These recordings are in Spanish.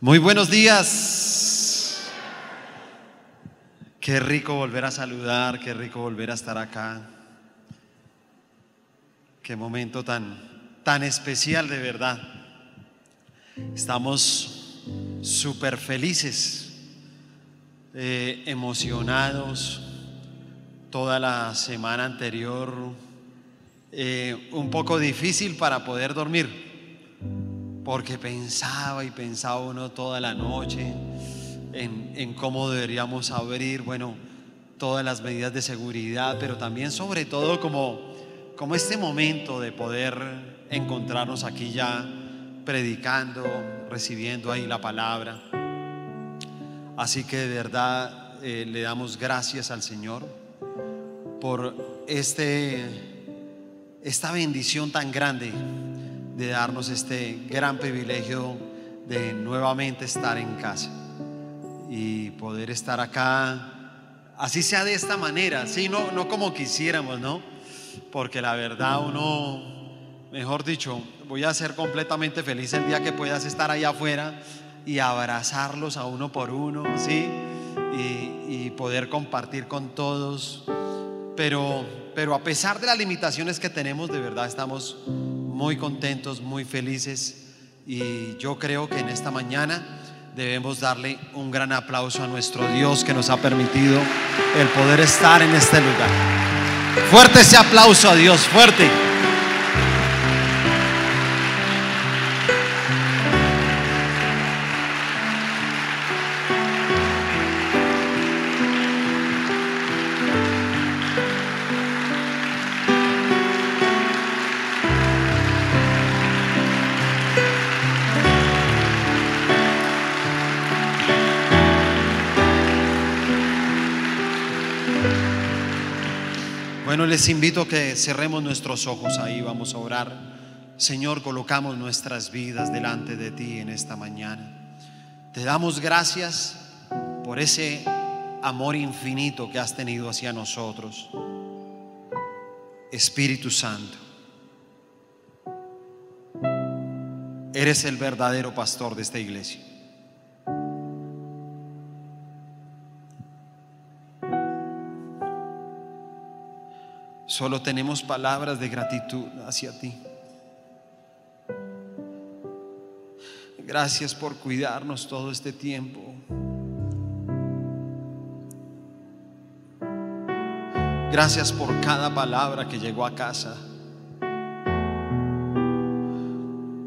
Muy buenos días. Qué rico volver a saludar, qué rico volver a estar acá. Qué momento tan, tan especial de verdad. Estamos súper felices, eh, emocionados. Toda la semana anterior, eh, un poco difícil para poder dormir porque pensaba y pensaba uno toda la noche en, cómo deberíamos abrir, bueno, todas las medidas de seguridad, pero también sobre todo como, como este momento de poder encontrarnos aquí ya predicando, recibiendo ahí la palabra. Así que de verdad eh, le damos gracias al Señor por este, esta bendición tan grande de darnos este gran privilegio de nuevamente estar en casa y poder estar acá, así sea de esta manera, sí, no, no como quisiéramos, ¿no? Porque la verdad uno, mejor dicho, voy a ser completamente feliz el día que puedas estar allá afuera y abrazarlos a uno por uno, ¿sí? Y, y poder compartir con todos. Pero, pero a pesar de las limitaciones que tenemos, de verdad estamos muy contentos, muy felices y yo creo que en esta mañana debemos darle un gran aplauso a nuestro Dios que nos ha permitido el poder estar en este lugar. Fuerte ese aplauso a Dios, fuerte. Les invito a que cerremos nuestros ojos ahí, vamos a orar. Señor, colocamos nuestras vidas delante de ti en esta mañana. Te damos gracias por ese amor infinito que has tenido hacia nosotros. Espíritu Santo, eres el verdadero pastor de esta iglesia. Solo tenemos palabras de gratitud hacia ti. Gracias por cuidarnos todo este tiempo. Gracias por cada palabra que llegó a casa.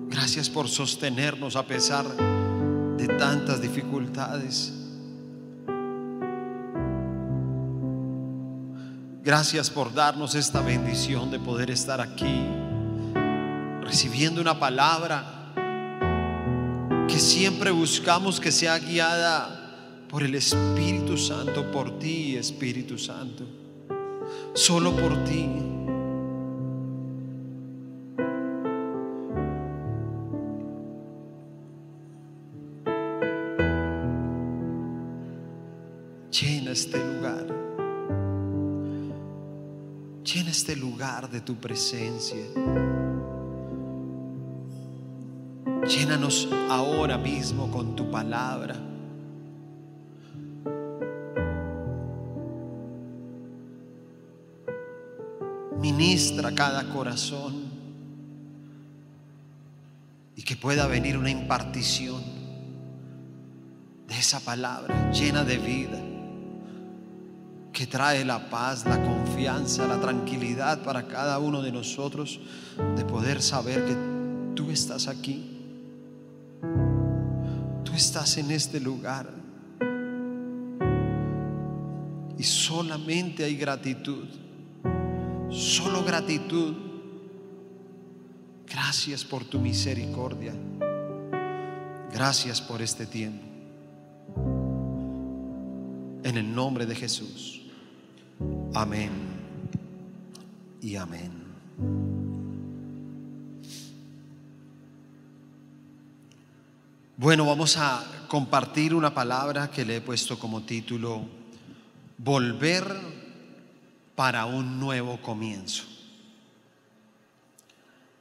Gracias por sostenernos a pesar de tantas dificultades. Gracias por darnos esta bendición de poder estar aquí recibiendo una palabra que siempre buscamos que sea guiada por el Espíritu Santo, por ti, Espíritu Santo, solo por ti. Tu presencia. Llénanos ahora mismo con tu palabra. Ministra cada corazón y que pueda venir una impartición de esa palabra llena de vida que trae la paz, la confianza, la tranquilidad para cada uno de nosotros de poder saber que tú estás aquí. Tú estás en este lugar. Y solamente hay gratitud. Solo gratitud. Gracias por tu misericordia. Gracias por este tiempo. En el nombre de Jesús. Amén y amén. Bueno, vamos a compartir una palabra que le he puesto como título, Volver para un nuevo comienzo.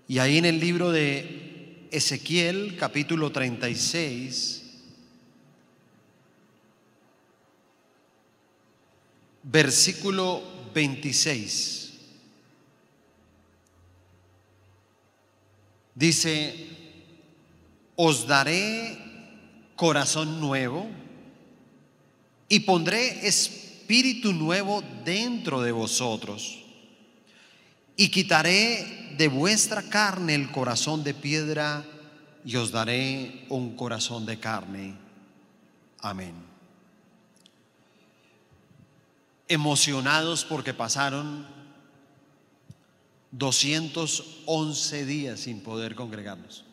Y ahí en el libro de Ezequiel, capítulo 36, versículo 26. Dice, os daré corazón nuevo y pondré espíritu nuevo dentro de vosotros. Y quitaré de vuestra carne el corazón de piedra y os daré un corazón de carne. Amén. Emocionados porque pasaron 211 días sin poder congregarnos.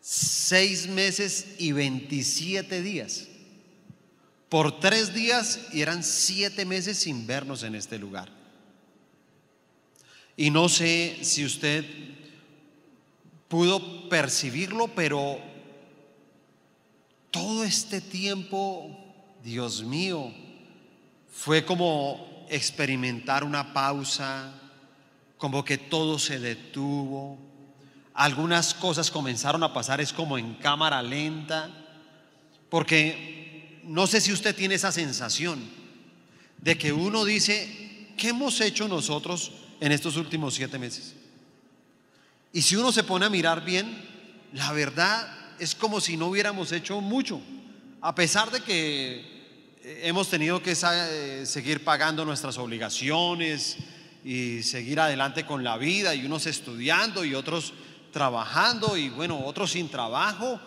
Seis meses y 27 días. Por tres días y eran siete meses sin vernos en este lugar. Y no sé si usted pudo percibirlo, pero todo este tiempo, Dios mío, fue como experimentar una pausa, como que todo se detuvo. Algunas cosas comenzaron a pasar, es como en cámara lenta, porque no sé si usted tiene esa sensación de que uno dice, ¿qué hemos hecho nosotros en estos últimos siete meses? Y si uno se pone a mirar bien, la verdad es como si no hubiéramos hecho mucho, a pesar de que hemos tenido que eh, seguir pagando nuestras obligaciones y seguir adelante con la vida y unos estudiando y otros trabajando y bueno, otros sin trabajo,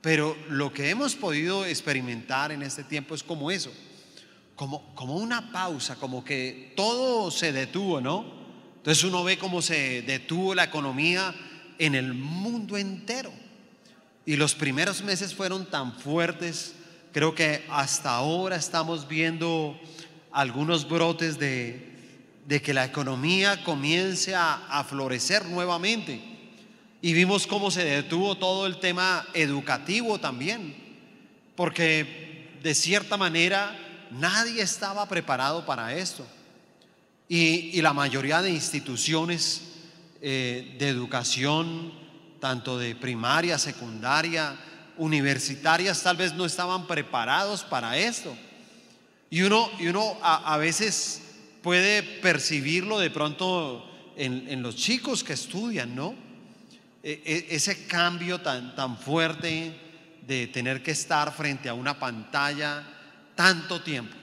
pero lo que hemos podido experimentar en este tiempo es como eso, como, como una pausa, como que todo se detuvo, ¿no? Entonces uno ve cómo se detuvo la economía en el mundo entero. Y los primeros meses fueron tan fuertes, creo que hasta ahora estamos viendo algunos brotes de, de que la economía comience a, florecer nuevamente. Y vimos cómo se detuvo todo el tema educativo también, porque de cierta manera nadie estaba preparado para esto. Y, la mayoría de instituciones eh, de educación, tanto de primaria, secundaria, universitarias, tal vez no estaban preparados para esto. Y uno, y uno a, veces puede percibirlo de pronto en, en los chicos que estudian, ¿no? E, e, ese cambio tan, tan fuerte de tener que estar frente a una pantalla tanto tiempo.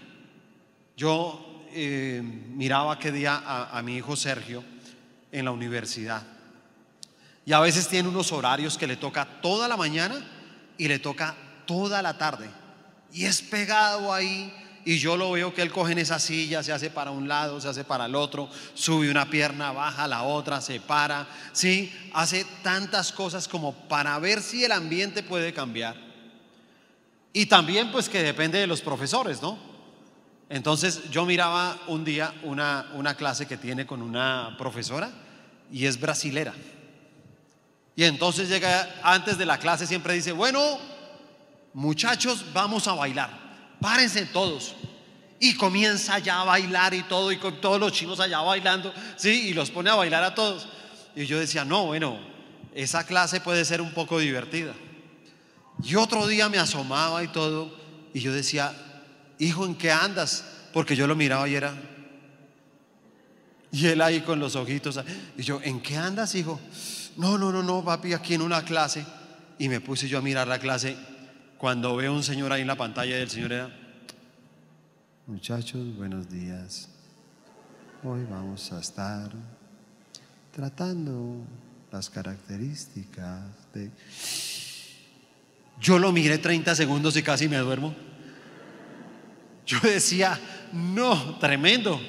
Yo eh, miraba aquel día a, a mi hijo Sergio en la universidad y a veces tiene unos horarios que le toca toda la mañana y le toca toda la tarde y es pegado ahí y yo lo veo que él coge en esa silla, se hace para un lado, se hace para el otro, sube una pierna, baja la otra, se para, ¿sí? Hace tantas cosas como para ver si el ambiente puede cambiar. Y también pues que depende de los profesores, ¿no? Entonces yo miraba un día una, una clase que tiene con una profesora y es brasilera. Y entonces llega antes de la clase siempre dice, bueno, muchachos, vamos a bailar párense todos. Y comienza ya a bailar y todo, y con todos los chinos allá bailando, ¿sí? Y los pone a bailar a todos. Y yo decía, no, bueno, esa clase puede ser un poco divertida. Y otro día me asomaba y todo, y yo decía, hijo, ¿en qué andas? Porque yo lo miraba y era. Y él ahí con los ojitos. Y yo, ¿en qué andas, hijo? No, no, no, no, papi, aquí en una clase. Y me puse yo a mirar la clase cuando veo un señor ahí en la pantalla del señor era, muchachos, buenos días. Hoy vamos a estar tratando las características de... Yo lo miré 30 segundos y casi me duermo. Yo decía, no, tremendo.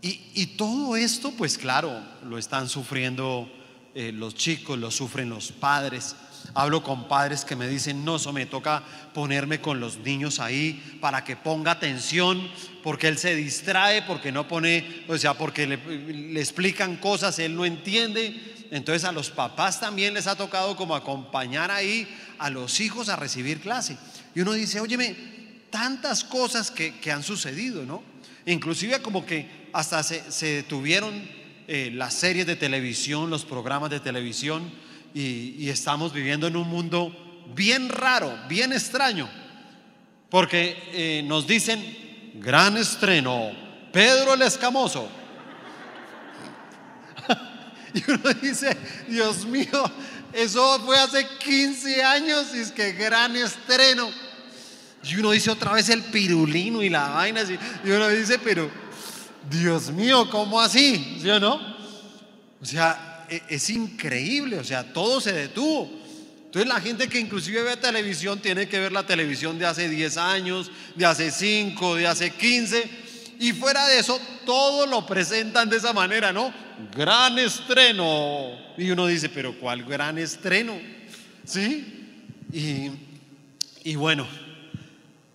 Y, y todo esto, pues claro, lo están sufriendo eh, los chicos, lo sufren los padres. Hablo con padres que me dicen, no, eso me toca ponerme con los niños ahí para que ponga atención, porque él se distrae, porque no pone, o sea, porque le, explican cosas, él no entiende. Entonces a los papás también les ha tocado como acompañar ahí a los hijos a recibir clase. Y uno dice, óyeme, tantas cosas que, han sucedido, ¿no? Inclusive como que hasta se, se detuvieron eh, las series de televisión, los programas de televisión y, estamos viviendo en un mundo bien raro, bien extraño. Porque eh, nos dicen, gran estreno, Pedro el Escamoso. y uno dice, Dios mío, eso fue hace 15 años y es que gran estreno. Y uno dice otra vez el pirulino y la vaina. Y uno dice, pero Dios mío, ¿cómo así? ¿Sí o no? O sea, e, es increíble. O sea, todo se detuvo. Entonces la gente que inclusive ve televisión tiene que ver la televisión de hace 10 años, de hace 5, de hace 15. Y fuera de eso, todo lo presentan de esa manera, ¿no? Gran estreno. Y uno dice, pero ¿cuál gran estreno? ¿Sí? Y, y bueno,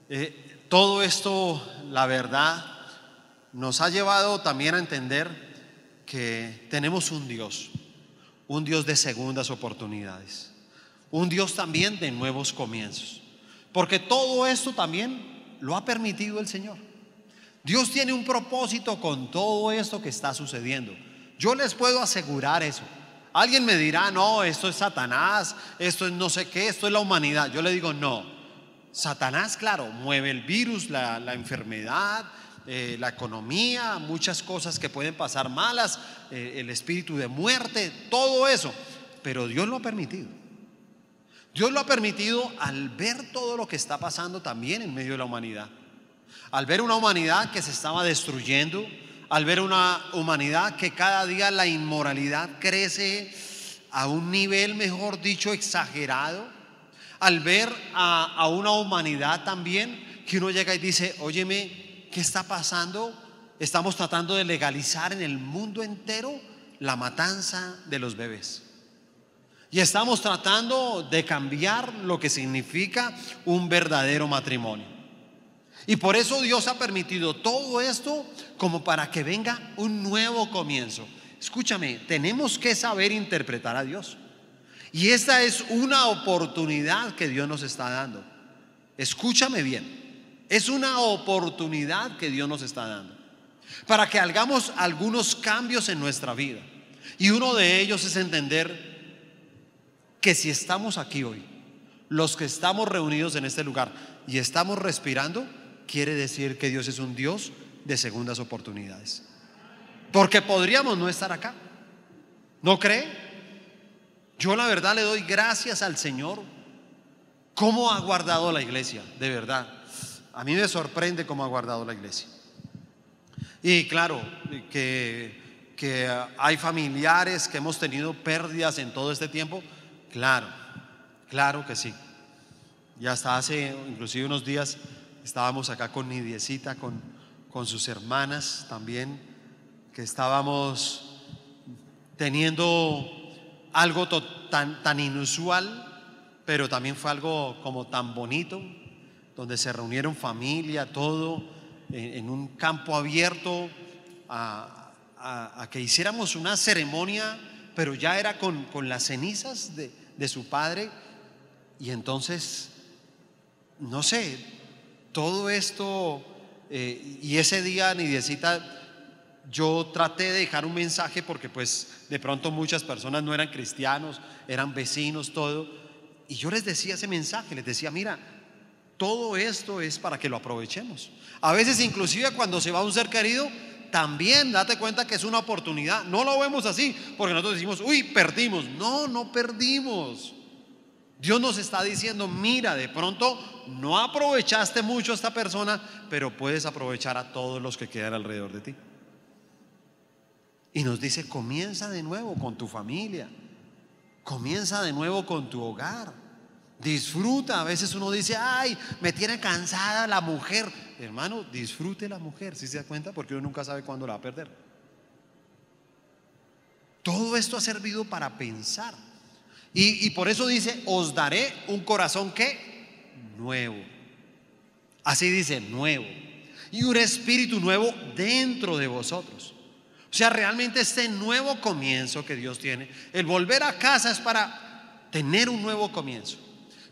eh, todo esto, la verdad, nos ha llevado también a entender que tenemos un Dios, un Dios de segundas oportunidades, un Dios también de nuevos comienzos, porque todo esto también lo ha permitido el Señor. Dios tiene un propósito con todo esto que está sucediendo. Yo les puedo asegurar eso. Alguien me dirá, no, esto es Satanás, esto es no sé qué, esto es la humanidad. Yo le digo, no, Satanás, claro, mueve el virus, la, enfermedad, eh, la economía, muchas cosas que pueden pasar malas, eh, el espíritu de muerte, todo eso. Pero Dios lo ha permitido. Dios lo ha permitido al ver todo lo que está pasando también en medio de la humanidad. Al ver una humanidad que se estaba destruyendo, al ver una humanidad que cada día la inmoralidad crece a un nivel, mejor dicho, exagerado al ver a, una humanidad también que uno llega y dice, óyeme, ¿qué está pasando? Estamos tratando de legalizar en el mundo entero la matanza de los bebés. Y estamos tratando de cambiar lo que significa un verdadero matrimonio. Y por eso Dios ha permitido todo esto como para que venga un nuevo comienzo. Escúchame, tenemos que saber interpretar a Dios. Y esta es una oportunidad que Dios nos está dando. Escúchame bien. Es una oportunidad que Dios nos está dando para que hagamos algunos cambios en nuestra vida. Y uno de ellos es entender que si estamos aquí hoy, los que estamos reunidos en este lugar y estamos respirando, quiere decir que Dios es un Dios de segundas oportunidades. Porque podríamos no estar acá. ¿No cree? Yo la verdad le doy gracias al Señor. ¿Cómo ha guardado la iglesia? De verdad. A mí me sorprende cómo ha guardado la iglesia. Y claro, que, que hay familiares que hemos tenido pérdidas en todo este tiempo. Claro, claro que sí. Ya hasta hace inclusive unos días estábamos acá con Nidiecita, con, con sus hermanas también, que estábamos teniendo algo tan, tan inusual, pero también fue algo como tan bonito, donde se reunieron familia, todo, en, un campo abierto, a, que hiciéramos una ceremonia, pero ya era con, las cenizas de, su padre. Y entonces, no sé, todo esto, eh, y ese día Nidiecita yo traté de dejar un mensaje porque pues de pronto muchas personas no eran cristianos, eran vecinos, todo. Y yo les decía ese mensaje, les decía, mira, todo esto es para que lo aprovechemos. A veces inclusive cuando se va un ser querido, también date cuenta que es una oportunidad. No lo vemos así, porque nosotros decimos, uy, perdimos. No, no perdimos. Dios nos está diciendo, mira, de pronto no aprovechaste mucho a esta persona, pero puedes aprovechar a todos los que quedan alrededor de ti. Y nos dice, comienza de nuevo con tu familia, comienza de nuevo con tu hogar, disfruta. A veces uno dice, ay, me tiene cansada la mujer. Hermano, disfrute la mujer, si se da cuenta, porque uno nunca sabe cuándo la va a perder. Todo esto ha servido para pensar. Y, y por eso dice, os daré un corazón que nuevo. Así dice, nuevo. Y un espíritu nuevo dentro de vosotros. O sea, realmente este nuevo comienzo que Dios tiene, el volver a casa es para tener un nuevo comienzo,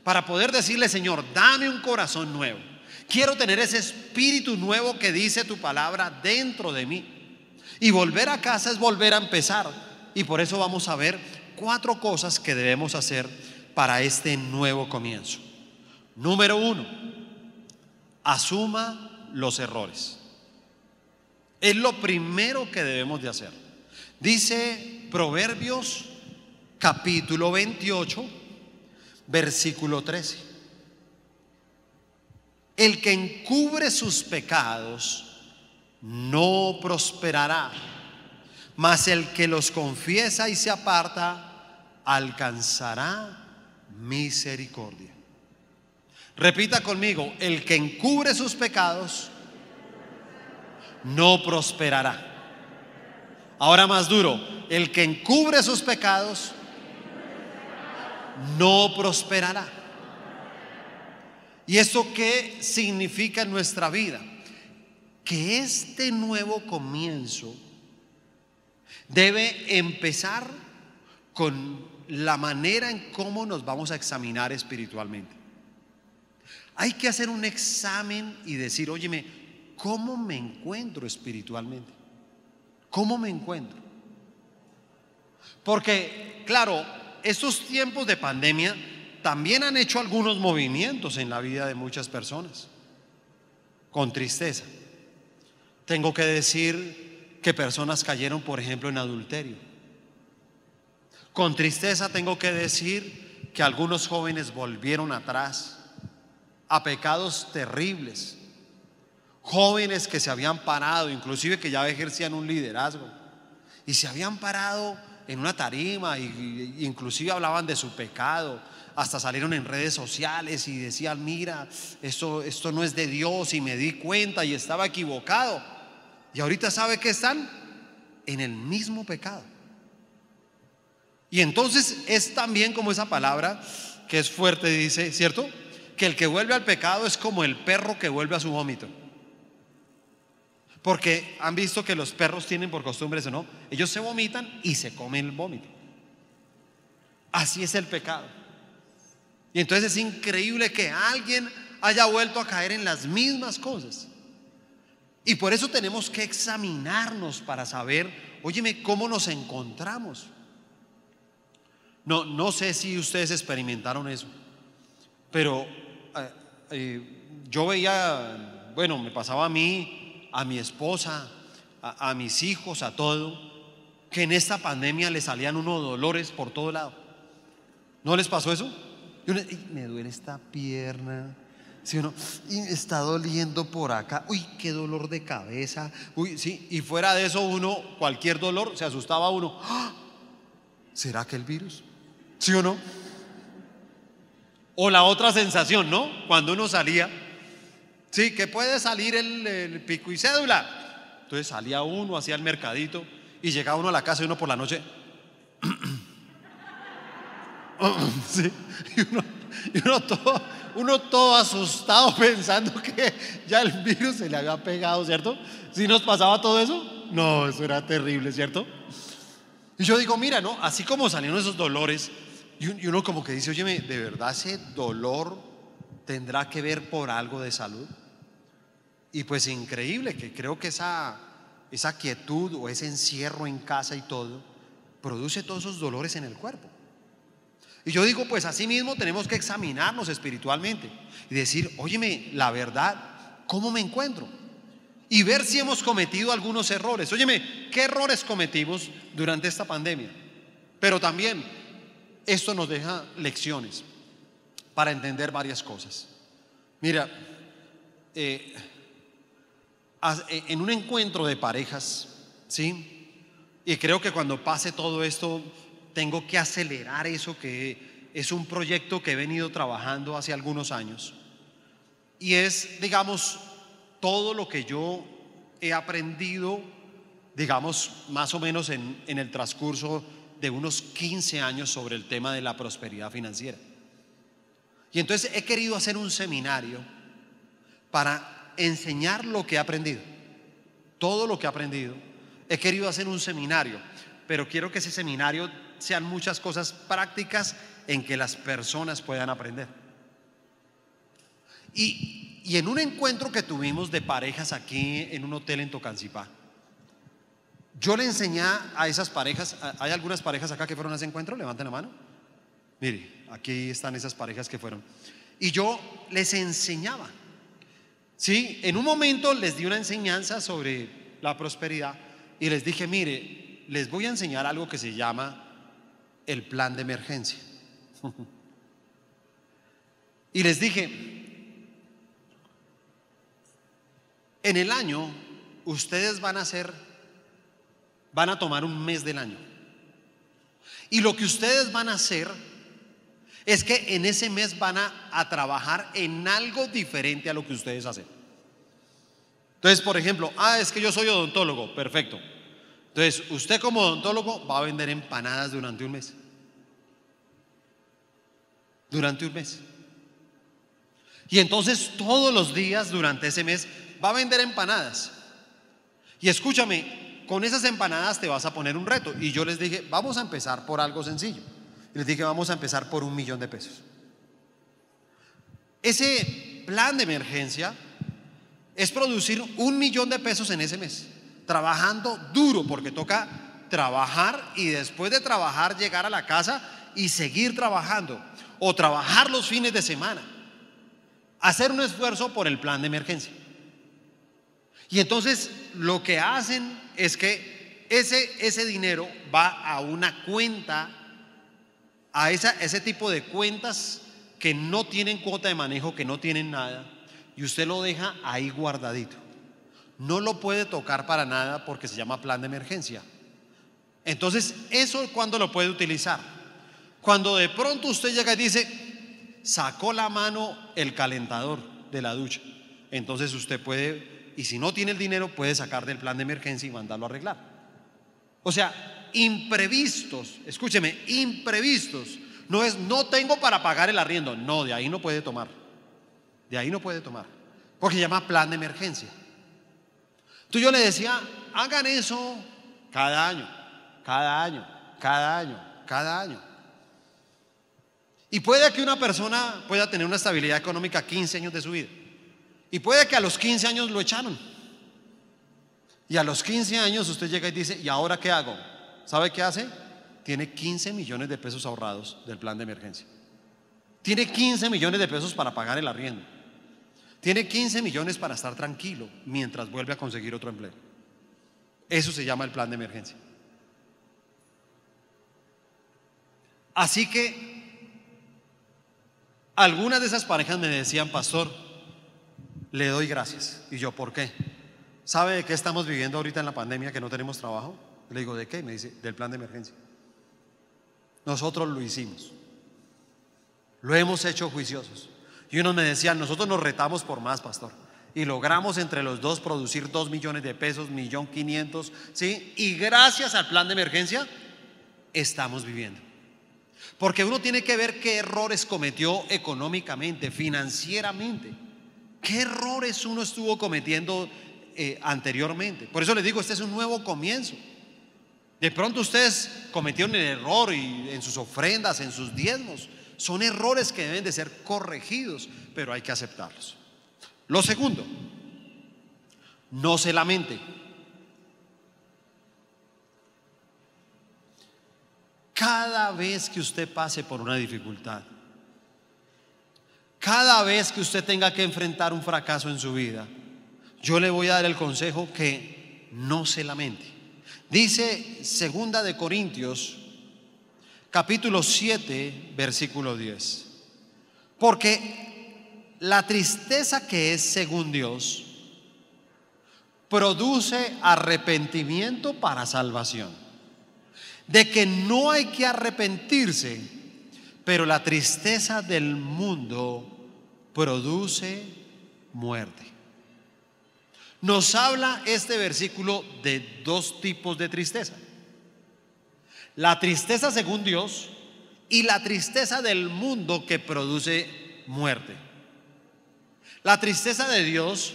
para poder decirle, Señor, dame un corazón nuevo. Quiero tener ese espíritu nuevo que dice tu palabra dentro de mí. Y volver a casa es volver a empezar. Y por eso vamos a ver cuatro cosas que debemos hacer para este nuevo comienzo. Número uno, asuma los errores. Es lo primero que debemos de hacer. Dice Proverbios capítulo 28, versículo 13. El que encubre sus pecados no prosperará, mas el que los confiesa y se aparta alcanzará misericordia. Repita conmigo, el que encubre sus pecados no prosperará. Ahora más duro, el que encubre sus pecados no prosperará. ¿Y esto qué significa en nuestra vida? Que este nuevo comienzo debe empezar con la manera en cómo nos vamos a examinar espiritualmente. Hay que hacer un examen y decir, óyeme, ¿cómo me encuentro espiritualmente? ¿Cómo me encuentro? Porque, claro, estos tiempos de pandemia también han hecho algunos movimientos en la vida de muchas personas, con tristeza. Tengo que decir que personas cayeron, por ejemplo, en adulterio. Con tristeza tengo que decir que algunos jóvenes volvieron atrás a pecados terribles. Jóvenes que se habían parado, inclusive que ya ejercían un liderazgo, y se habían parado en una tarima, y, inclusive hablaban de su pecado, hasta salieron en redes sociales y decían, mira, esto, esto no es de Dios y me di cuenta y estaba equivocado. Y ahorita sabe que están en el mismo pecado. Y entonces es también como esa palabra que es fuerte, dice, ¿cierto? Que el que vuelve al pecado es como el perro que vuelve a su vómito. Porque han visto que los perros tienen por costumbre eso, ¿no? Ellos se vomitan y se comen el vómito. Así es el pecado. Y entonces es increíble que alguien haya vuelto a caer en las mismas cosas. Y por eso tenemos que examinarnos para saber, óyeme, cómo nos encontramos. No, no sé si ustedes experimentaron eso, pero eh, eh, yo veía, bueno, me pasaba a mí, a mi esposa, a, mis hijos, a todo, que en esta pandemia le salían unos dolores por todo lado. ¿No les pasó eso? me duele esta pierna. ¿Sí o Y está doliendo por acá. Uy, qué dolor de cabeza. Uy, sí. Y fuera de eso, uno, cualquier dolor, se asustaba uno. ¡Ah! ¿Será que el virus? ¿Sí o no? O la otra sensación, ¿no? Cuando uno salía. Sí, que puede salir el, pico y cédula. Entonces salía uno, hacía el mercadito y llegaba uno a la casa y uno por la noche. y uno, todo, uno todo asustado pensando que ya el virus se le había pegado, ¿cierto? Si nos pasaba todo eso, no, eso era terrible, ¿cierto? Y yo digo, mira, ¿no? Así como salieron esos dolores, y uno como que dice, oye, ¿de verdad ese dolor tendrá que ver por algo de salud? Y pues increíble que creo que esa, esa quietud o ese encierro en casa y todo produce todos esos dolores en el cuerpo. Y yo digo, pues así mismo tenemos que examinarnos espiritualmente y decir, óyeme, la verdad, ¿cómo me encuentro? Y ver si hemos cometido algunos errores. Óyeme, ¿qué errores cometimos durante esta pandemia? Pero también esto nos deja lecciones para entender varias cosas. Mira, eh, eh, en un encuentro de parejas, ¿sí? Y creo que cuando pase todo esto tengo que acelerar eso que es un proyecto que he venido trabajando hace algunos años. Y es, digamos, todo lo que yo he aprendido, digamos, más o menos en, en el transcurso de unos 15 años sobre el tema de la prosperidad financiera. Y entonces he querido hacer un seminario para enseñar lo que he aprendido, todo lo que he aprendido. He querido hacer un seminario, pero quiero que ese seminario sean muchas cosas prácticas en que las personas puedan aprender. Y, en un encuentro que tuvimos de parejas aquí en un hotel en Tocancipá, yo le enseñé a esas parejas, ¿hay algunas parejas acá que fueron a ese encuentro? Levanten la mano. Mire, aquí están esas parejas que fueron. Y yo les enseñaba Sí, en un momento les di una enseñanza sobre la prosperidad y les dije, mire, les voy a enseñar algo que se llama el plan de emergencia. y les dije, en el año ustedes van a hacer, van a tomar un mes del año. Y lo que ustedes van a hacer es que en ese mes van a, trabajar en algo diferente a lo que ustedes hacen. Entonces, por ejemplo, ah, es que yo soy odontólogo, perfecto. Entonces, usted como odontólogo va a vender empanadas durante un mes. Durante un mes. Y entonces todos los días durante ese mes va a vender empanadas. Y escúchame, con esas empanadas te vas a poner un reto. Y yo les dije, vamos a empezar por algo sencillo. Les dije, vamos a empezar por un millón de pesos. Ese plan de emergencia es producir un millón de pesos en ese mes, trabajando duro, porque toca trabajar y después de trabajar llegar a la casa y seguir trabajando, o trabajar los fines de semana, hacer un esfuerzo por el plan de emergencia. Y entonces lo que hacen es que ese, ese dinero va a una cuenta a ese tipo de cuentas que no tienen cuota de manejo, que no tienen nada, y usted lo deja ahí guardadito. No lo puede tocar para nada porque se llama plan de emergencia. Entonces, eso cuando lo puede utilizar. Cuando de pronto usted llega y dice, sacó la mano el calentador de la ducha. Entonces usted puede, y si no tiene el dinero, puede sacar del plan de emergencia y mandarlo a arreglar. O sea, imprevistos, escúcheme, imprevistos. No es, no tengo para pagar el arriendo. No, de ahí no puede tomar. De ahí no puede tomar. Porque llama plan de emergencia. Tú yo le decía, hagan eso cada año, cada año, cada año, cada año. Y puede que una persona pueda tener una estabilidad económica 15 años de su vida. Y puede que a los 15 años lo echaron. Y a los 15 años usted llega y dice, ¿y ahora qué hago? ¿Sabe qué hace? Tiene 15 millones de pesos ahorrados del plan de emergencia. Tiene 15 millones de pesos para pagar el arriendo. Tiene 15 millones para estar tranquilo mientras vuelve a conseguir otro empleo. Eso se llama el plan de emergencia. Así que algunas de esas parejas me decían, pastor, le doy gracias. Y yo, ¿por qué? ¿Sabe de qué estamos viviendo ahorita en la pandemia que no tenemos trabajo? Le digo, ¿de qué? Me dice, del plan de emergencia. Nosotros lo hicimos. Lo hemos hecho juiciosos. Y unos me decían, nosotros nos retamos por más, pastor. Y logramos entre los dos producir dos millones de pesos, millón quinientos, ¿sí? Y gracias al plan de emergencia, estamos viviendo. Porque uno tiene que ver qué errores cometió económicamente, financieramente. ¿Qué errores uno estuvo cometiendo eh, anteriormente? Por eso les digo, este es un nuevo comienzo. De pronto ustedes cometieron el error y en sus ofrendas, en sus diezmos. Son errores que deben de ser corregidos, pero hay que aceptarlos. Lo segundo, no se lamente. Cada vez que usted pase por una dificultad, cada vez que usted tenga que enfrentar un fracaso en su vida, yo le voy a dar el consejo que no se lamente. Dice segunda de Corintios capítulo 7 versículo 10. Porque la tristeza que es según Dios produce arrepentimiento para salvación. De que no hay que arrepentirse, pero la tristeza del mundo produce muerte. Nos habla este versículo de dos tipos de tristeza. La tristeza según Dios y la tristeza del mundo que produce muerte. La tristeza de Dios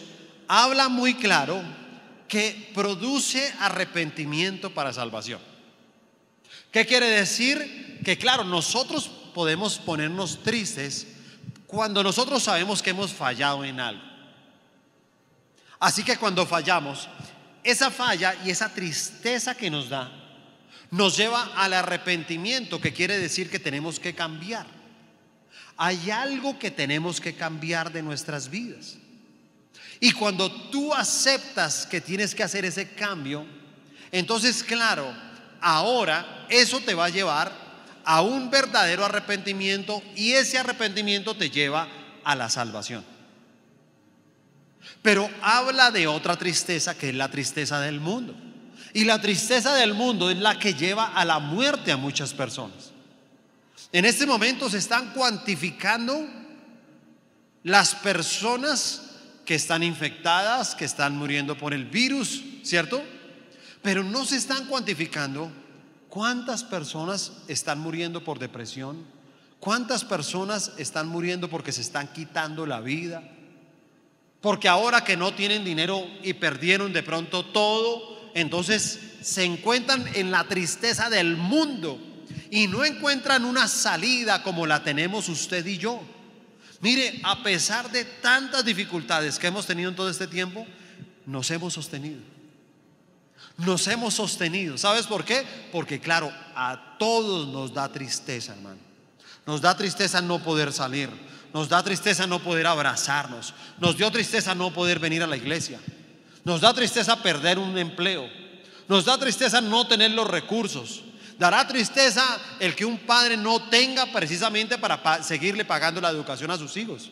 habla muy claro que produce arrepentimiento para salvación. ¿Qué quiere decir? Que claro, nosotros podemos ponernos tristes cuando nosotros sabemos que hemos fallado en algo. Así que cuando fallamos, esa falla y esa tristeza que nos da nos lleva al arrepentimiento, que quiere decir que tenemos que cambiar. Hay algo que tenemos que cambiar de nuestras vidas. Y cuando tú aceptas que tienes que hacer ese cambio, entonces claro, ahora eso te va a llevar a un verdadero arrepentimiento y ese arrepentimiento te lleva a la salvación. Pero habla de otra tristeza que es la tristeza del mundo. Y la tristeza del mundo es la que lleva a la muerte a muchas personas. En este momento se están cuantificando las personas que están infectadas, que están muriendo por el virus, ¿cierto? Pero no se están cuantificando cuántas personas están muriendo por depresión, cuántas personas están muriendo porque se están quitando la vida, porque ahora que no tienen dinero y perdieron de pronto todo, entonces se encuentran en la tristeza del mundo y no encuentran una salida como la tenemos usted y yo. Mire, a pesar de tantas dificultades que hemos tenido en todo este tiempo, nos hemos sostenido. Nos hemos sostenido. ¿Sabes por qué? Porque claro, a todos nos da tristeza, hermano. Nos da tristeza no poder salir. Nos da tristeza no poder abrazarnos. Nos dio tristeza no poder venir a la iglesia. Nos da tristeza perder un empleo. Nos da tristeza no tener los recursos. Dará tristeza el que un padre no tenga precisamente para seguirle pagando la educación a sus hijos.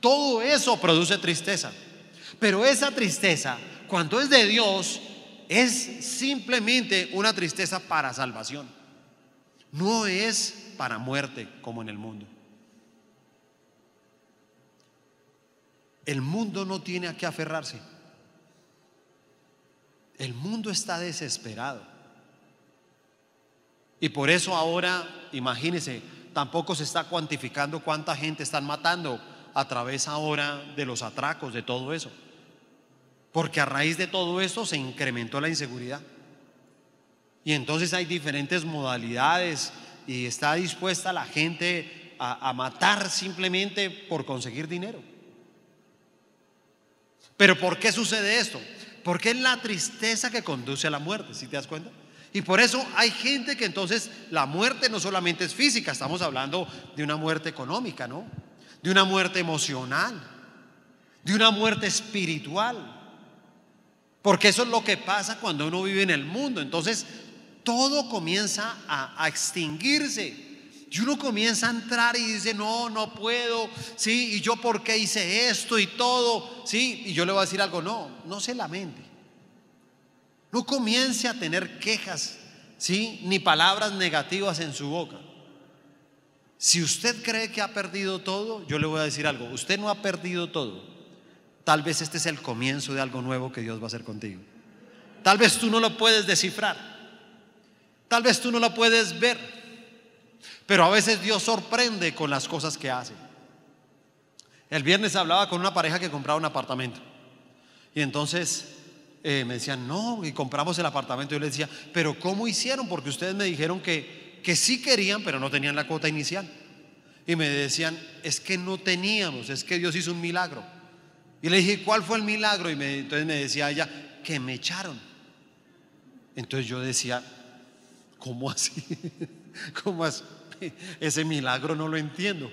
Todo eso produce tristeza. Pero esa tristeza, cuando es de Dios, es simplemente una tristeza para salvación. No es para muerte como en el mundo. El mundo no tiene a qué aferrarse. El mundo está desesperado. Y por eso ahora, imagínense, tampoco se está cuantificando cuánta gente están matando a través ahora de los atracos, de todo eso. Porque a raíz de todo eso se incrementó la inseguridad. Y entonces hay diferentes modalidades y está dispuesta la gente a matar simplemente por conseguir dinero. Pero ¿por qué sucede esto? Porque es la tristeza que conduce a la muerte, si te das cuenta? Y por eso hay gente que entonces la muerte no solamente es física, estamos hablando de una muerte económica, ¿no? De una muerte emocional, de una muerte espiritual. Porque eso es lo que pasa cuando uno vive en el mundo. Entonces todo comienza a, a extinguirse. Y uno comienza a entrar y dice, no, no puedo, sí, y yo por qué hice esto y todo, sí, y yo le voy a decir algo, no, no se lamente. No comience a tener quejas, sí, ni palabras negativas en su boca. Si usted cree que ha perdido todo, yo le voy a decir algo, usted no ha perdido todo. Tal vez este es el comienzo de algo nuevo que Dios va a hacer contigo. Tal vez tú no lo puedes descifrar. Tal vez tú no lo puedes ver. Pero a veces Dios sorprende con las cosas que hace. El viernes hablaba con una pareja que compraba un apartamento. Y entonces eh, me decían, no, y compramos el apartamento. Yo les decía, pero ¿cómo hicieron? Porque ustedes me dijeron que, que sí querían, pero no tenían la cuota inicial. Y me decían, es que no teníamos, es que Dios hizo un milagro. Y le dije, ¿cuál fue el milagro? Y me, entonces me decía ella, que me echaron. Entonces yo decía, ¿cómo así? ¿Cómo así? ese milagro no lo entiendo.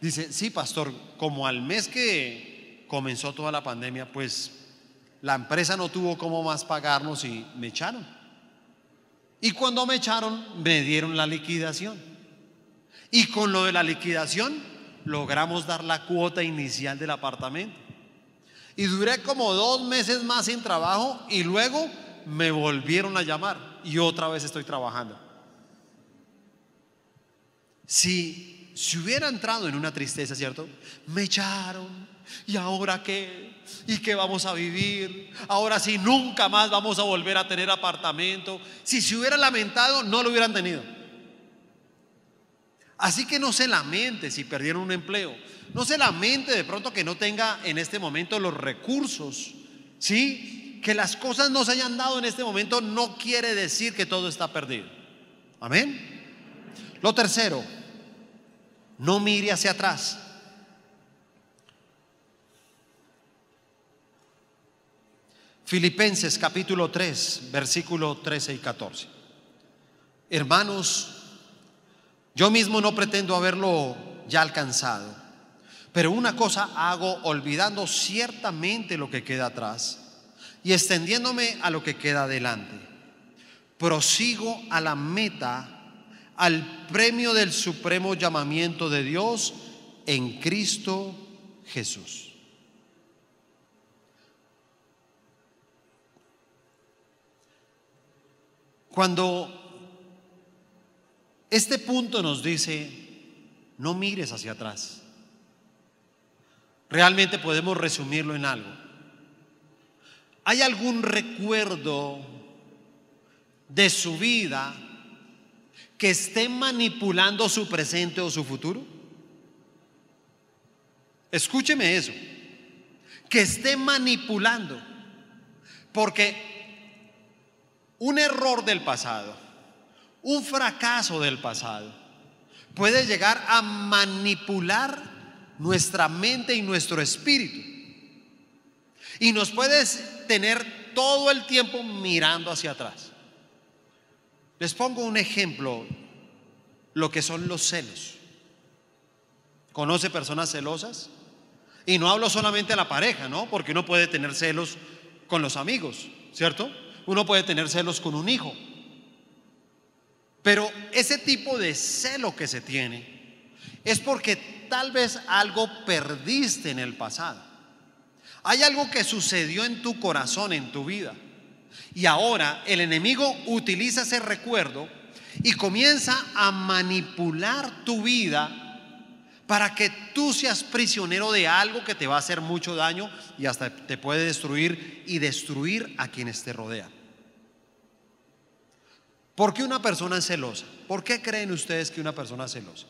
Dice, sí, pastor, como al mes que comenzó toda la pandemia, pues la empresa no tuvo cómo más pagarnos y me echaron. Y cuando me echaron, me dieron la liquidación. Y con lo de la liquidación, logramos dar la cuota inicial del apartamento. Y duré como dos meses más sin trabajo y luego me volvieron a llamar y otra vez estoy trabajando. Si, si hubiera entrado en una tristeza, ¿cierto? Me echaron. ¿Y ahora qué? ¿Y qué vamos a vivir? Ahora sí, nunca más vamos a volver a tener apartamento. Si se hubiera lamentado, no lo hubieran tenido. Así que no se lamente si perdieron un empleo. No se lamente de pronto que no tenga en este momento los recursos. ¿Sí? Que las cosas no se hayan dado en este momento no quiere decir que todo está perdido. Amén. Lo tercero, no mire hacia atrás. Filipenses capítulo 3, versículo 13 y 14. Hermanos, yo mismo no pretendo haberlo ya alcanzado, Pero una cosa hago olvidando ciertamente lo que queda atrás y extendiéndome a lo que queda adelante. Prosigo a la meta, al premio del supremo llamamiento de Dios en Cristo Jesús. Cuando este punto nos dice, no mires hacia atrás, realmente podemos resumirlo en algo. ¿Hay algún recuerdo de su vida que esté manipulando su presente o su futuro? Escúcheme eso, que esté manipulando, porque un error del pasado, un fracaso del pasado, puede llegar a manipular nuestra mente y nuestro espíritu. Y nos puedes tener todo el tiempo mirando hacia atrás. Les pongo un ejemplo, lo que son los celos. ¿Conoce personas celosas? Y no hablo solamente de la pareja, ¿no? Porque uno puede tener celos con los amigos, ¿cierto? Uno puede tener celos con un hijo. Pero ese tipo de celo que se tiene es porque tal vez algo perdiste en el pasado. Hay algo que sucedió en tu corazón, en tu vida. Y ahora el enemigo utiliza ese recuerdo y comienza a manipular tu vida para que tú seas prisionero de algo que te va a hacer mucho daño y hasta te puede destruir y destruir a quienes te rodean. ¿Por qué una persona es celosa? ¿Por qué creen ustedes que una persona es celosa?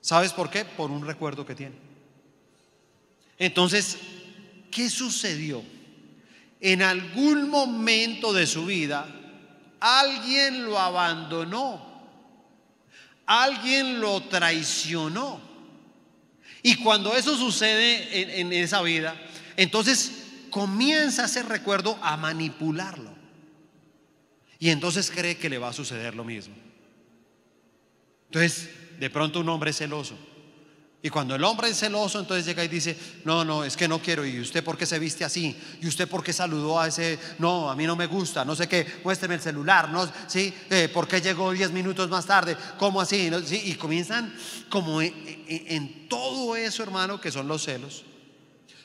¿Sabes por qué? Por un recuerdo que tiene. Entonces, ¿qué sucedió? En algún momento de su vida, alguien lo abandonó, alguien lo traicionó. Y cuando eso sucede en, esa vida, entonces comienza ese recuerdo a manipularlo. Y entonces cree que le va a suceder lo mismo. Entonces, de pronto un hombre es celoso. Y cuando el hombre es celoso, entonces llega y dice, no, no, es que no quiero. ¿Y usted por qué se viste así? ¿Y usted por qué saludó a ese? No, a mí no me gusta, no sé qué, muéstreme el celular, ¿no? ¿Sí? Eh, ¿Por qué llegó 10 minutos más tarde? ¿Cómo así? ¿Sí? Y comienzan como en todo eso, hermano, que son los celos.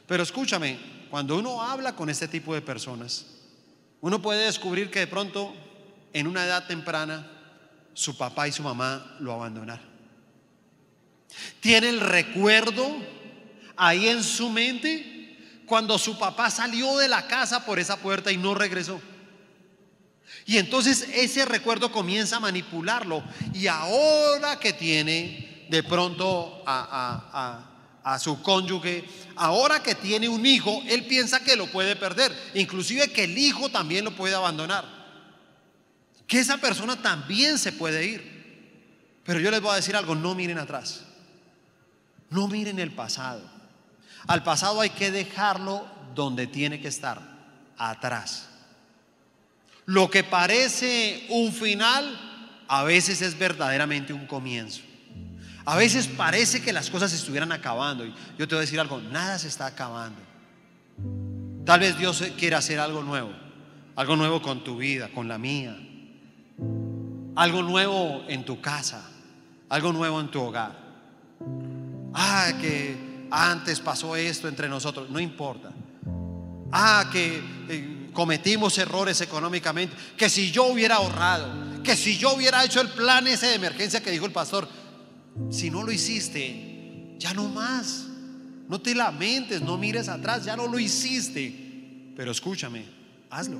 Pero escúchame, cuando uno habla con este tipo de personas, uno puede descubrir que de pronto en una edad temprana su papá y su mamá lo abandonaron. Tiene el recuerdo ahí en su mente cuando su papá salió de la casa por esa puerta y no regresó. Y entonces ese recuerdo comienza a manipularlo. Y ahora que tiene de pronto a, a, su cónyuge, ahora que tiene un hijo, él piensa que lo puede perder. Inclusive que el hijo también lo puede abandonar que esa persona también se puede ir. Pero yo les voy a decir algo, no miren atrás. No miren el pasado. Al pasado hay que dejarlo donde tiene que estar, atrás. Lo que parece un final, a veces es verdaderamente un comienzo. A veces parece que las cosas estuvieran acabando. Y yo te voy a decir algo, nada se está acabando. Tal vez Dios quiera hacer algo nuevo. Algo nuevo con tu vida, con la mía algo nuevo en tu casa, algo nuevo en tu hogar. Ah, que antes pasó esto entre nosotros, no importa. Ah, que eh, cometimos errores económicamente, que si yo hubiera ahorrado, que si yo hubiera hecho el plan ese de emergencia que dijo el pastor, si no lo hiciste, ya no más. No te lamentes, no mires atrás, ya no lo hiciste. Pero escúchame, hazlo.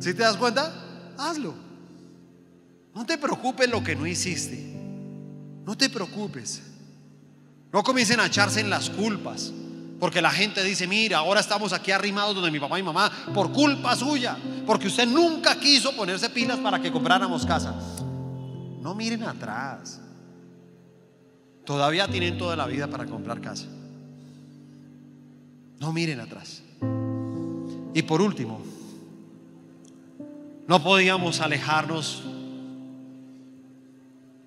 ¿Sí te das cuenta? hazlo. No te preocupes lo que no hiciste. No te preocupes. No comiencen a echarse en las culpas. Porque la gente dice, mira, ahora estamos aquí arrimados donde mi papá y mamá, por culpa suya, porque usted nunca quiso ponerse pilas para que compráramos casa. No miren atrás. Todavía tienen toda la vida para comprar casa. No miren atrás. Y por último, no podíamos alejarnos.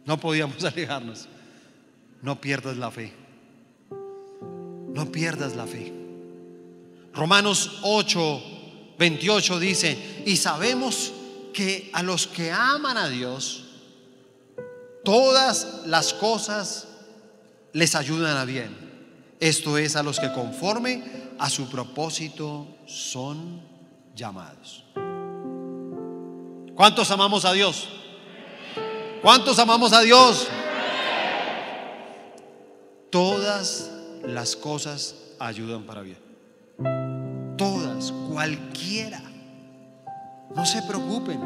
No podíamos alejarnos no pierdas la fe. No pierdas la fe. Romanos 8, 28 dice, y sabemos que a los que aman a Dios, todas las cosas les ayudan a bien. Esto es a los que conforme a su propósito son llamados. ¿Cuántos amamos a Dios? ¿Cuántos amamos a Dios? Todas las cosas ayudan para bien. Todas, cualquiera. No se preocupen.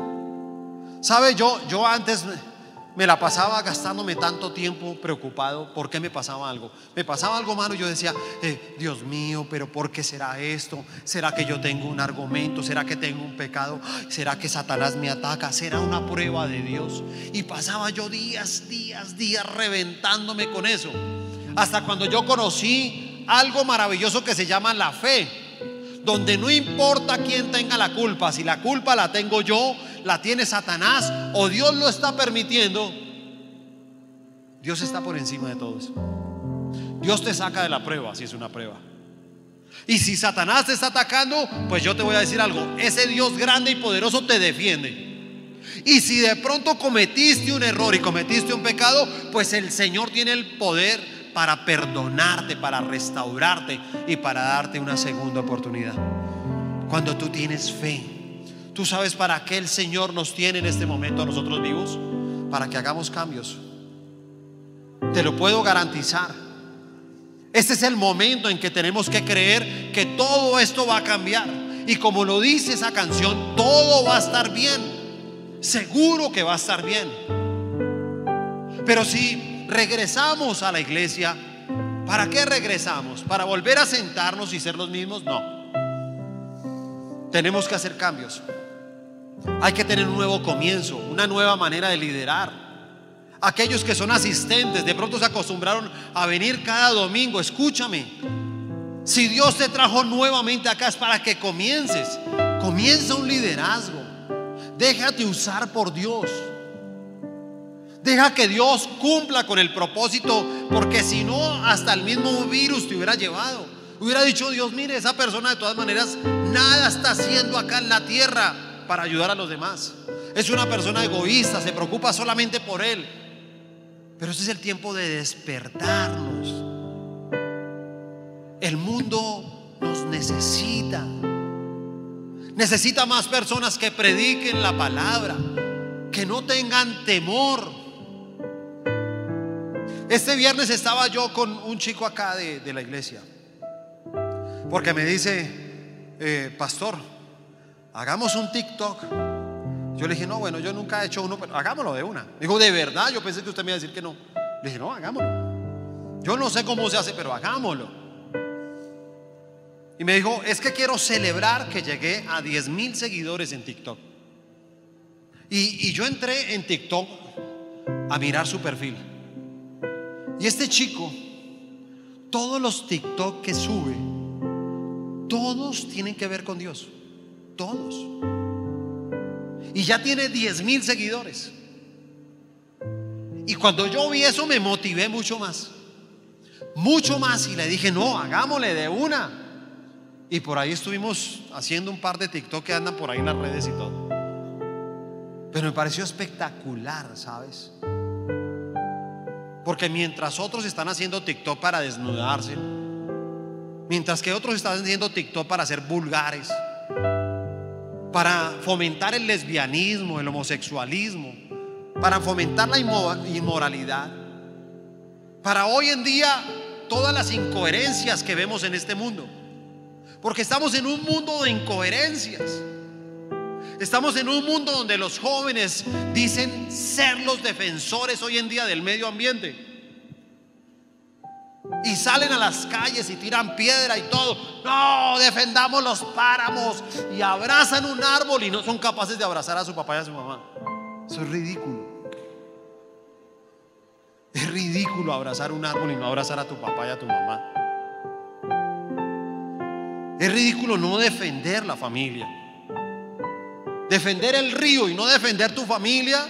¿Sabe? Yo, yo antes me la pasaba gastándome tanto tiempo preocupado. ¿Por qué me pasaba algo? Me pasaba algo malo y yo decía, eh, Dios mío, pero ¿por qué será esto? ¿Será que yo tengo un argumento? ¿Será que tengo un pecado? ¿Será que Satanás me ataca? ¿Será una prueba de Dios? Y pasaba yo días, días, días reventándome con eso. Hasta cuando yo conocí algo maravilloso que se llama la fe donde no importa quién tenga la culpa, si la culpa la tengo yo, la tiene Satanás o Dios lo está permitiendo, Dios está por encima de todo eso. Dios te saca de la prueba si es una prueba. Y si Satanás te está atacando, pues yo te voy a decir algo, ese Dios grande y poderoso te defiende. Y si de pronto cometiste un error y cometiste un pecado, pues el Señor tiene el poder para perdonarte, para restaurarte y para darte una segunda oportunidad. Cuando tú tienes fe, tú sabes para qué el Señor nos tiene en este momento a nosotros vivos, para que hagamos cambios. Te lo puedo garantizar. Este es el momento en que tenemos que creer que todo esto va a cambiar. Y como lo dice esa canción, todo va a estar bien. Seguro que va a estar bien. Pero si regresamos a la iglesia. ¿Para qué regresamos? ¿Para volver a sentarnos y ser los mismos? No. Tenemos que hacer cambios. Hay que tener un nuevo comienzo, una nueva manera de liderar. Aquellos que son asistentes, de pronto se acostumbraron a venir cada domingo. Escúchame. Si Dios te trajo nuevamente acá es para que comiences. Comienza un liderazgo. Déjate usar por Dios. Deja que Dios cumpla con el propósito, porque si no, hasta el mismo virus te hubiera llevado. Hubiera dicho Dios, mire, esa persona de todas maneras nada está haciendo acá en la tierra para ayudar a los demás. Es una persona egoísta, se preocupa solamente por él. Pero ese es el tiempo de despertarnos. El mundo nos necesita. Necesita más personas que prediquen la palabra, que no tengan temor este viernes estaba yo con un chico acá de, la iglesia. Porque me dice, eh, pastor, hagamos un TikTok. Yo le dije, no, bueno, yo nunca he hecho uno, pero hagámoslo de una. Dijo, de verdad, yo pensé que usted me iba a decir que no. Le dije, no, hagámoslo. Yo no sé cómo se hace, pero hagámoslo. Y me dijo, es que quiero celebrar que llegué a 10 mil seguidores en TikTok. Y, y yo entré en TikTok a mirar su perfil. Y este chico, todos los TikTok que sube, todos tienen que ver con Dios. Todos. Y ya tiene 10 mil seguidores. Y cuando yo vi eso me motivé mucho más. Mucho más. Y le dije, no, hagámosle de una. Y por ahí estuvimos haciendo un par de TikTok que andan por ahí en las redes y todo. Pero me pareció espectacular, ¿sabes? Porque mientras otros están haciendo TikTok para desnudarse, mientras que otros están haciendo TikTok para ser vulgares, para fomentar el lesbianismo, el homosexualismo, para fomentar la inmoralidad, para hoy en día todas las incoherencias que vemos en este mundo. Porque estamos en un mundo de incoherencias. Estamos en un mundo donde los jóvenes dicen ser los defensores hoy en día del medio ambiente. Y salen a las calles y tiran piedra y todo. No, defendamos los páramos. Y abrazan un árbol y no son capaces de abrazar a su papá y a su mamá. Eso es ridículo. Es ridículo abrazar un árbol y no abrazar a tu papá y a tu mamá. Es ridículo no defender la familia. Defender el río y no defender tu familia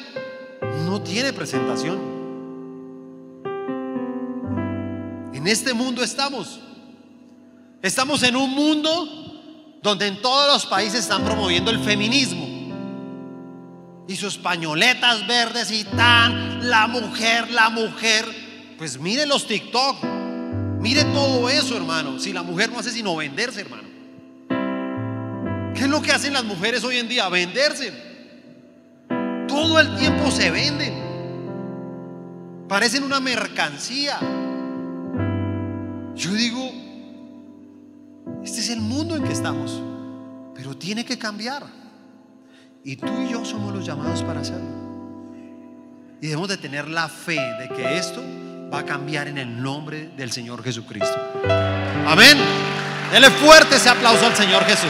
no tiene presentación. Este mundo estamos. Estamos en un mundo donde en todos los países están promoviendo el feminismo. Y sus pañoletas verdes y tan, la mujer, la mujer. Pues mire los TikTok, mire todo eso, hermano. Si la mujer no hace sino venderse, hermano. ¿Qué es lo que hacen las mujeres hoy en día? Venderse. Todo el tiempo se venden. Parecen una mercancía. Yo digo, este es el mundo en que estamos, pero tiene que cambiar. Y tú y yo somos los llamados para hacerlo. Y debemos de tener la fe de que esto va a cambiar en el nombre del Señor Jesucristo. Amén. Dele fuerte ese aplauso al Señor Jesús.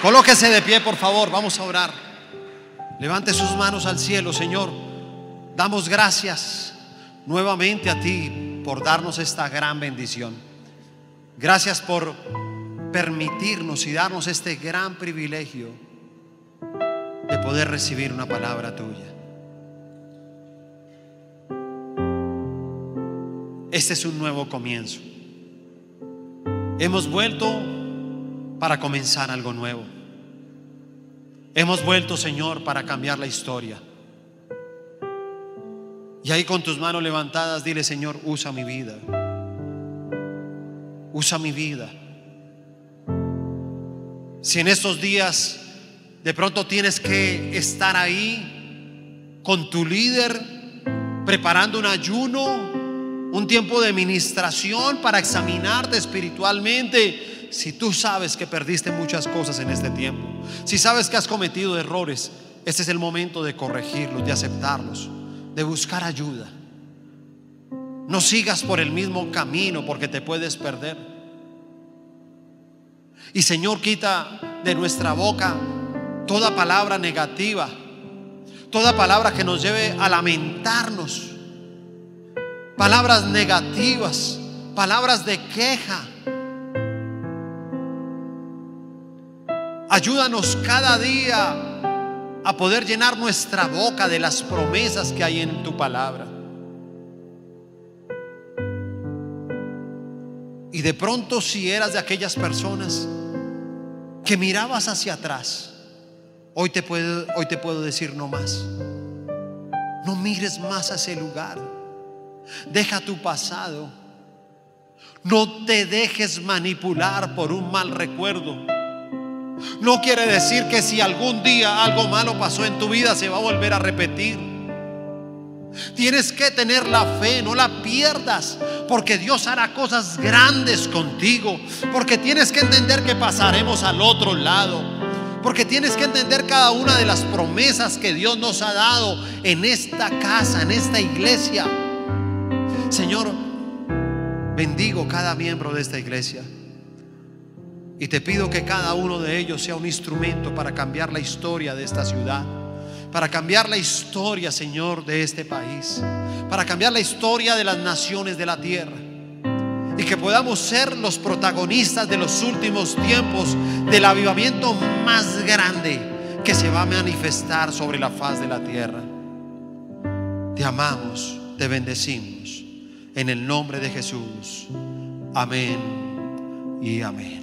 Colóquese de pie, por favor. Vamos a orar. Levante sus manos al cielo, Señor. Damos gracias nuevamente a ti por darnos esta gran bendición. Gracias por permitirnos y darnos este gran privilegio de poder recibir una palabra tuya. Este es un nuevo comienzo. Hemos vuelto para comenzar algo nuevo. Hemos vuelto, Señor, para cambiar la historia. Y ahí con tus manos levantadas, dile, Señor, usa mi vida. Usa mi vida. Si en estos días de pronto tienes que estar ahí con tu líder, preparando un ayuno, un tiempo de ministración para examinarte espiritualmente, si tú sabes que perdiste muchas cosas en este tiempo, si sabes que has cometido errores, este es el momento de corregirlos, de aceptarlos, de buscar ayuda. No sigas por el mismo camino porque te puedes perder. Y Señor, quita de nuestra boca toda palabra negativa, toda palabra que nos lleve a lamentarnos, palabras negativas, palabras de queja Ayúdanos cada día a poder llenar nuestra boca de las promesas que hay en tu palabra. Y de pronto si eras de aquellas personas que mirabas hacia atrás, hoy te puedo, hoy te puedo decir no más. No mires más a ese lugar. Deja tu pasado. No te dejes manipular por un mal recuerdo. No quiere decir que si algún día algo malo pasó en tu vida se va a volver a repetir. Tienes que tener la fe, no la pierdas, porque Dios hará cosas grandes contigo, porque tienes que entender que pasaremos al otro lado, porque tienes que entender cada una de las promesas que Dios nos ha dado en esta casa, en esta iglesia. Señor, bendigo cada miembro de esta iglesia. Y te pido que cada uno de ellos sea un instrumento para cambiar la historia de esta ciudad, para cambiar la historia, Señor, de este país, para cambiar la historia de las naciones de la tierra. Y que podamos ser los protagonistas de los últimos tiempos del avivamiento más grande que se va a manifestar sobre la faz de la tierra. Te amamos, te bendecimos. En el nombre de Jesús. Amén y amén.